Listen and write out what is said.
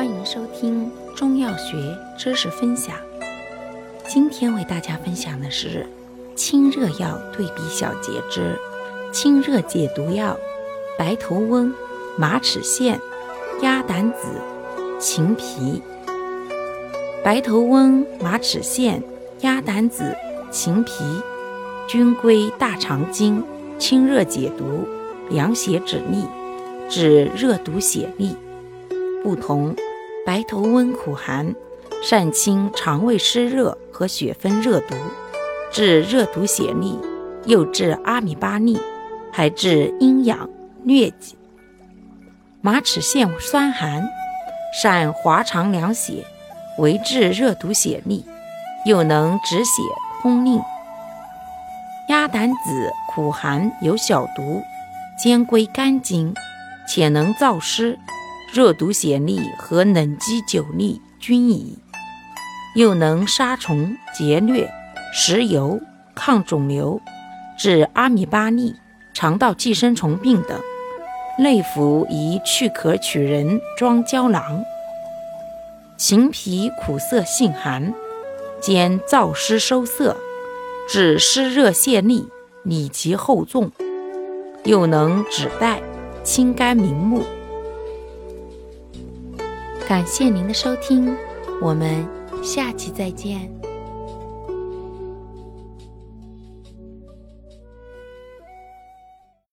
欢迎收听中药学知识分享。今天为大家分享的是清热药对比小节之清热解毒药：白头翁、马齿苋、鸭胆子、秦皮。白头翁、马齿苋、鸭胆子、秦皮均归大肠经，清热解毒、凉血止痢。治热毒血痢不同，白头翁苦寒，善清肠胃湿热和血分热毒，治热毒血痢，又治阿米巴痢，还治阴痒疟疾。马齿苋酸寒，善滑肠凉血，为治热毒血痢，又能止血通令。鸭胆子苦寒有小毒，兼归肝经。且能燥湿、热毒血痢和冷积久痢均宜，又能杀虫劫疟、食油、抗肿瘤、治阿米巴痢、肠道寄生虫病等。内服宜去壳取仁装胶囊。秦皮苦涩性寒，兼燥湿收涩，治湿热泄痢、里急后重，又能止带。清肝明目。感谢您的收听，我们下期再见。